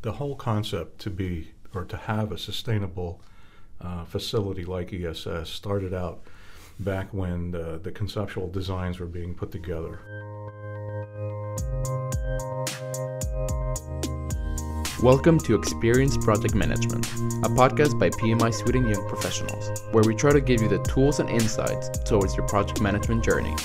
The whole concept to be or to have a sustainable uh, facility like ESS started out back when the, the conceptual designs were being put together. Welcome to Experience Project Management, a podcast by PMI Sweden Young Professionals, where we try to give you the tools and insights towards your project management journey.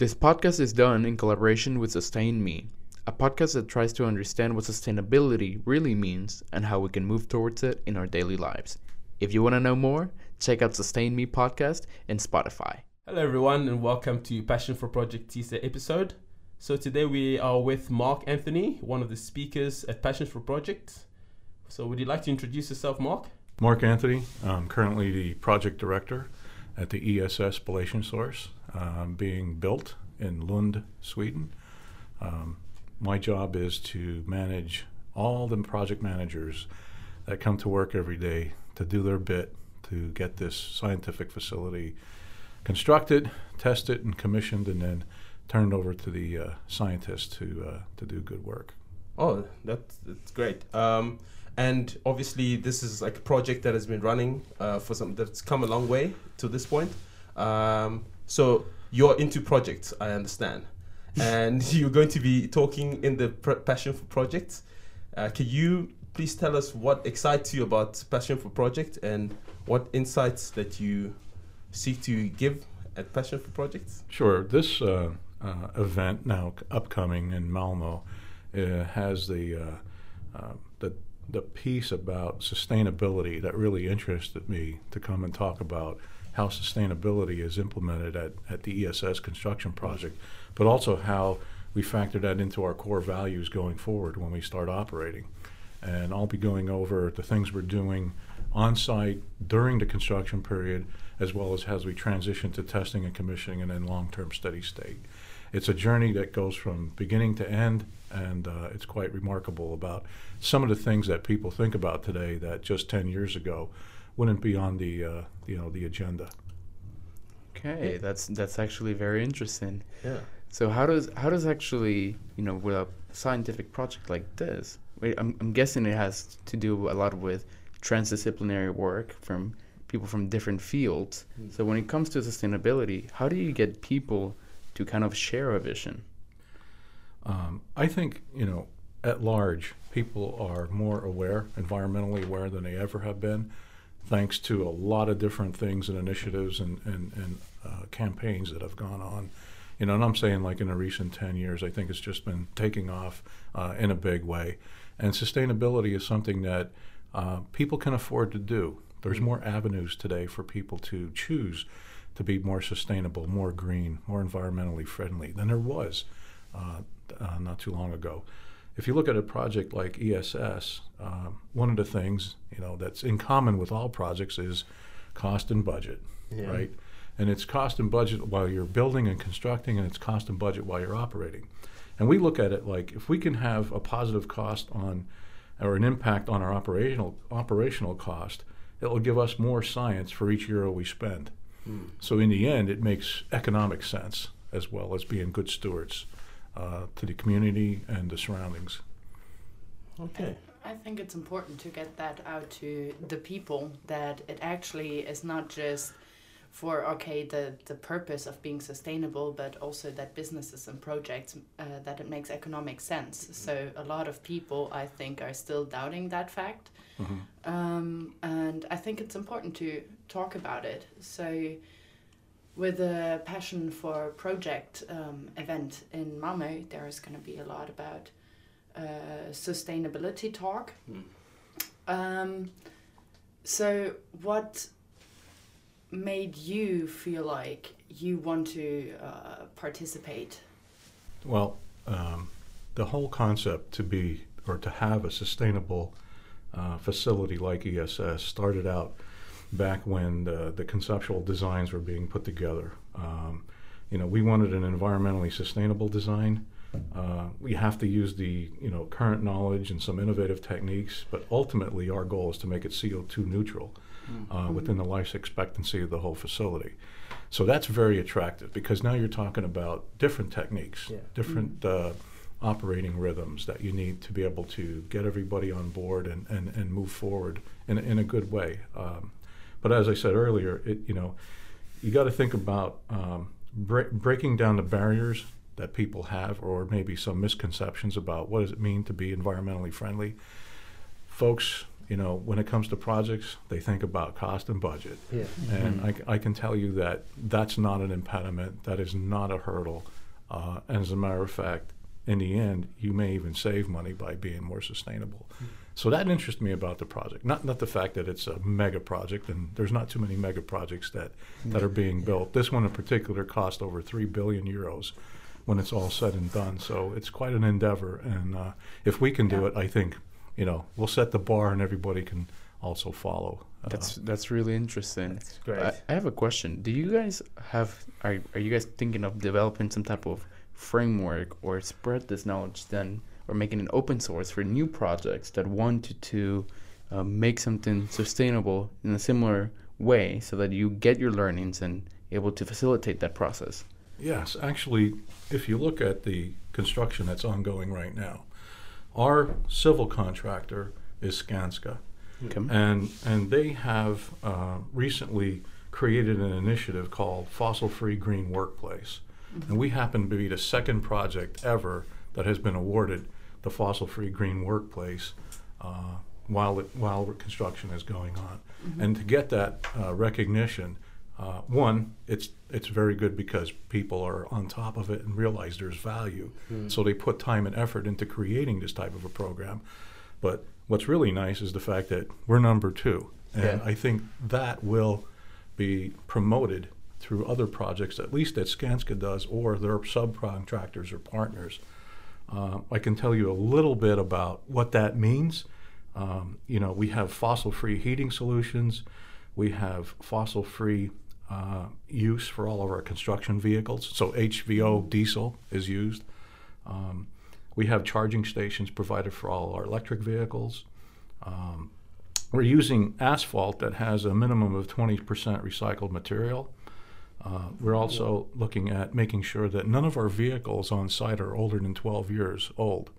This podcast is done in collaboration with Sustain Me, a podcast that tries to understand what sustainability really means and how we can move towards it in our daily lives. If you want to know more, check out Sustain Me podcast in Spotify. Hello, everyone, and welcome to Passion for Project TISA episode. So, today we are with Mark Anthony, one of the speakers at Passion for Project. So, would you like to introduce yourself, Mark? Mark Anthony, I'm currently the project director at the ESS Spallation Source um, being built in Lund, Sweden. Um, my job is to manage all the project managers that come to work every day to do their bit to get this scientific facility constructed, tested, and commissioned, and then turned over to the uh, scientists to uh, to do good work. Oh, that's that's great. Um, and obviously, this is like a project that has been running uh, for some that's come a long way to this point. Um, so you're into projects, I understand, and you're going to be talking in the passion for projects. Uh, can you please tell us what excites you about passion for project and what insights that you seek to give at passion for projects? Sure. This uh, uh, event now upcoming in Malmo uh, has the uh, the the piece about sustainability that really interested me to come and talk about how sustainability is implemented at, at the ESS construction project, but also how we factor that into our core values going forward when we start operating. And I'll be going over the things we're doing on site during the construction period, as well as as we transition to testing and commissioning and then long term steady state. It's a journey that goes from beginning to end, and uh, it's quite remarkable about some of the things that people think about today that just 10 years ago wouldn't be on the uh, you know the agenda. Okay, that's that's actually very interesting. Yeah. So how does how does actually you know with a scientific project like this? I'm I'm guessing it has to do a lot with transdisciplinary work from people from different fields. Mm. So when it comes to sustainability, how do you get people to kind of share a vision? Um, I think you know at large people are more aware, environmentally aware than they ever have been thanks to a lot of different things and initiatives and, and, and uh, campaigns that have gone on. You know, and I'm saying like in the recent 10 years, I think it's just been taking off uh, in a big way. And sustainability is something that uh, people can afford to do. There's mm-hmm. more avenues today for people to choose to be more sustainable, more green, more environmentally friendly than there was uh, uh, not too long ago if you look at a project like ESS, um, one of the things you know that's in common with all projects is cost and budget, yeah. right? And it's cost and budget while you're building and constructing, and it's cost and budget while you're operating. And we look at it like if we can have a positive cost on or an impact on our operational operational cost, it will give us more science for each euro we spend. Mm. So in the end, it makes economic sense as well as being good stewards uh, to the community and the surroundings. Okay. I think it's important to get that out to the people that it actually is not just for okay the the purpose of being sustainable but also that businesses and projects uh, that it makes economic sense mm-hmm. so a lot of people i think are still doubting that fact mm-hmm. um, and i think it's important to talk about it so with a passion for project um, event in Malmö, there is going to be a lot about uh, sustainability talk. Mm. Um, so, what made you feel like you want to uh, participate? Well, um, the whole concept to be or to have a sustainable uh, facility like ESS started out back when the, the conceptual designs were being put together. Um, you know, we wanted an environmentally sustainable design. Uh, we have to use the you know current knowledge and some innovative techniques, but ultimately our goal is to make it CO2 neutral. Uh, within the life expectancy of the whole facility. So that's very attractive because now you're talking about different techniques, Yeah. different uh, operating rhythms that you need to be able to get everybody on board and, and, and move forward in, a- in a good way. Um, but as I said earlier, it, you know, you got to think about um, bre- breaking down the barriers that people have or maybe some misconceptions about what does it mean to be environmentally friendly. Folks, you know, when it comes to projects, they think about cost and budget. Yeah. And I can tell you that that's not an impediment. That is not a hurdle. Uh, and as a matter of fact, in the end, you may even save money by being more sustainable. So that interests me about the project. Not not the fact that it's a mega project, and there's not too many mega projects that, that are being built. This one in particular cost over three billion euros when it's all said and done. So it's quite an endeavor. And uh, if we can do Yeah. it, I think you know we'll set the bar, and everybody can also follow. Uh, That's that's really interesting. That's great. I, I have a question. Do you guys have are are you guys thinking of developing some type of framework or spread this knowledge then or making an open source for new projects that wanted to uh, make something sustainable in a similar way so that you get your learnings and able to facilitate that process? Yes, actually, if you look at the construction that's ongoing right now, our civil contractor is Skanska, Okay. and and they have uh, recently created an initiative called Fossil Free Green Workplace, and we happen to be the second project ever that has been awarded the Fossil Free Green Workplace uh, while it, while construction is going on, and to get that uh, recognition. Uh, one, it's it's very good because people are on top of it and realize there's value, so they put time and effort into creating this type of a program. But what's really nice is the fact that we're number two, and Yeah. I think that will be promoted through other projects, at least that Skanska does, or their subcontractors or partners. Uh, I can tell you a little bit about what that means. Um, you know, we have fossil-free heating solutions. We have fossil-free uh, use for all of our construction vehicles. So HVO diesel is used. Um, we have charging stations provided for all our electric vehicles. Um, we're using asphalt that has a minimum of 20% recycled material. Uh, we're also looking at making sure that none of our vehicles on site are older than 12 years old.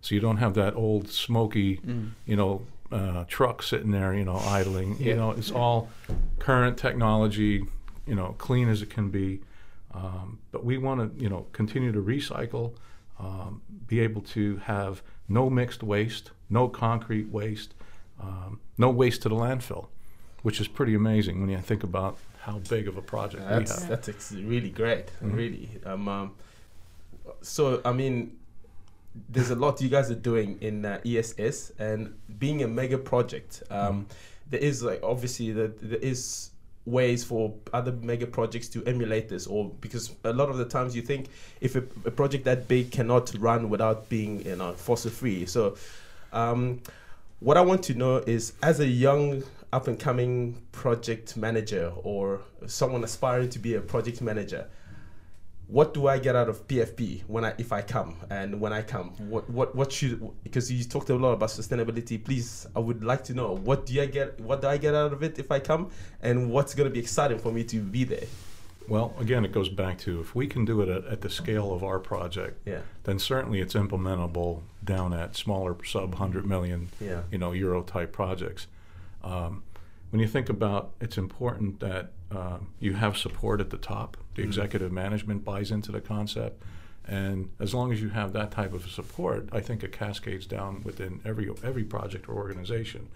So you don't have that old smoky, you know, uh, truck sitting there, you know, idling. You know, it's all current technology, you know, clean as it can be. Um, but we want to, you know, continue to recycle, um, be able to have no mixed waste, no concrete waste, um, no waste to the landfill, which is pretty amazing when you think about how big of a project That's we have. that's ex- really great, Mhm. really. Um, um, so I mean, there's a lot you guys are doing in uh, ESS, and being a mega project, um, there is like obviously that there is ways for other mega projects to emulate this, or because a lot of the times you think if a, a project that big cannot run without being you know fossil free. So, um, what I want to know is as a young up and coming project manager or someone aspiring to be a project manager what do I get out of PFP when I if I come? And when I come what what what should because you talked a lot about sustainability. Please I would like to know what do I get what do I get out of it if I come? And what's going to be exciting for me to be there? Well, again, it goes back to if we can do it at, at the scale of our project, yeah. then certainly it's implementable down at smaller sub 100 million yeah. you know, Euro type projects. Um, when you think about, it's important that um, you have support at the top. The Mm. executive management buys into the concept, and as long as you have that type of support, I think it cascades down within every every project or organization.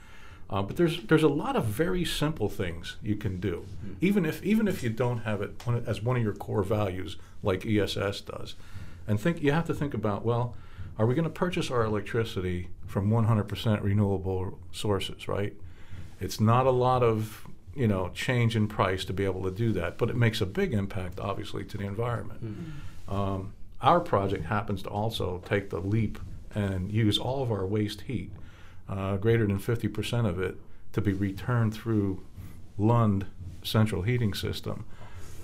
Uh, but there's there's a lot of very simple things you can do, Mm. even if even if you don't have it as one of your core values, like ESS does. And think you have to think about well, are we going to purchase our electricity from 100% renewable sources? Right. It's not a lot of you know change in price to be able to do that, but it makes a big impact, obviously, to the environment. Um, our project happens to also take the leap and use all of our waste heat, uh, greater than 50% of it, to be returned through Lund central heating system.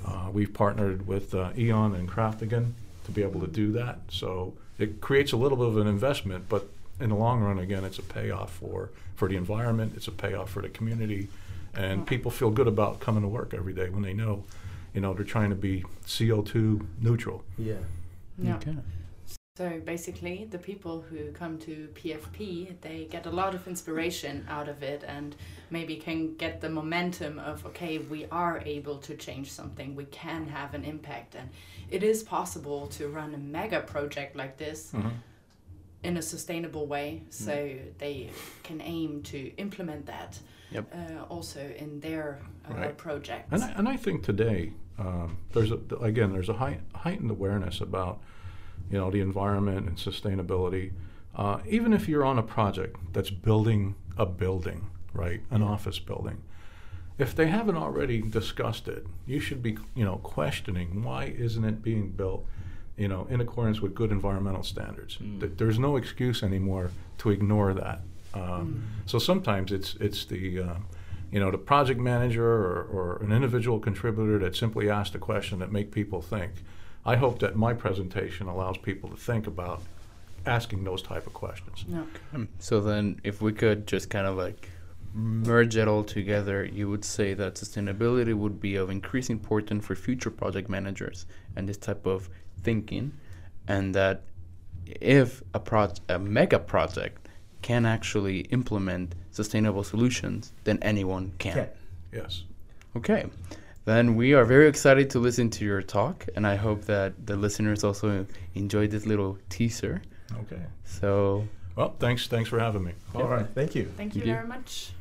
Uh, we've partnered with uh, E.ON and Kraftringen to be able to do that. So it creates a little bit of an investment, but in the long run, again, it's a payoff for, for the environment, it's a payoff for the community, and people feel good about coming to work every day when they know, you know, they're trying to be CO2 neutral. Yeah. Yeah. Okay. So basically, the people who come to PFP, they get a lot of inspiration out of it and maybe can get the momentum of, okay, we are able to change something, we can have an impact. And it is possible to run a mega project like this mm-hmm. In a sustainable way. So they can aim to implement that Yep. uh, also in their uh, Right. projects. And I, and I think today um, there's a again there's a high, heightened awareness about you know the environment and sustainability. Uh, even if you're on a project that's building a building, right, an office building, if they haven't already discussed it, you should be you know questioning why isn't it being built, you know, in accordance with good environmental standards. Mm. Th- There's no excuse anymore to ignore that. Um, So sometimes it's it's the uh, you know the project manager or, or an individual contributor that simply asked a question that make people think. I hope that my presentation allows people to think about asking those type of questions. no. Um, So then, if we could just kind of like merge it all together, you would say that sustainability would be of increasing importance for future project managers and this type of thinking, and that if a pro- a mega project can actually implement sustainable solutions, then anyone can. Can. Yes. Okay. Then we are very excited to listen to your talk, and I hope that the listeners also enjoyed this little teaser. Okay. So Well, thanks. Thanks for having me. All right. Thank you. Thank you Thank you. very much.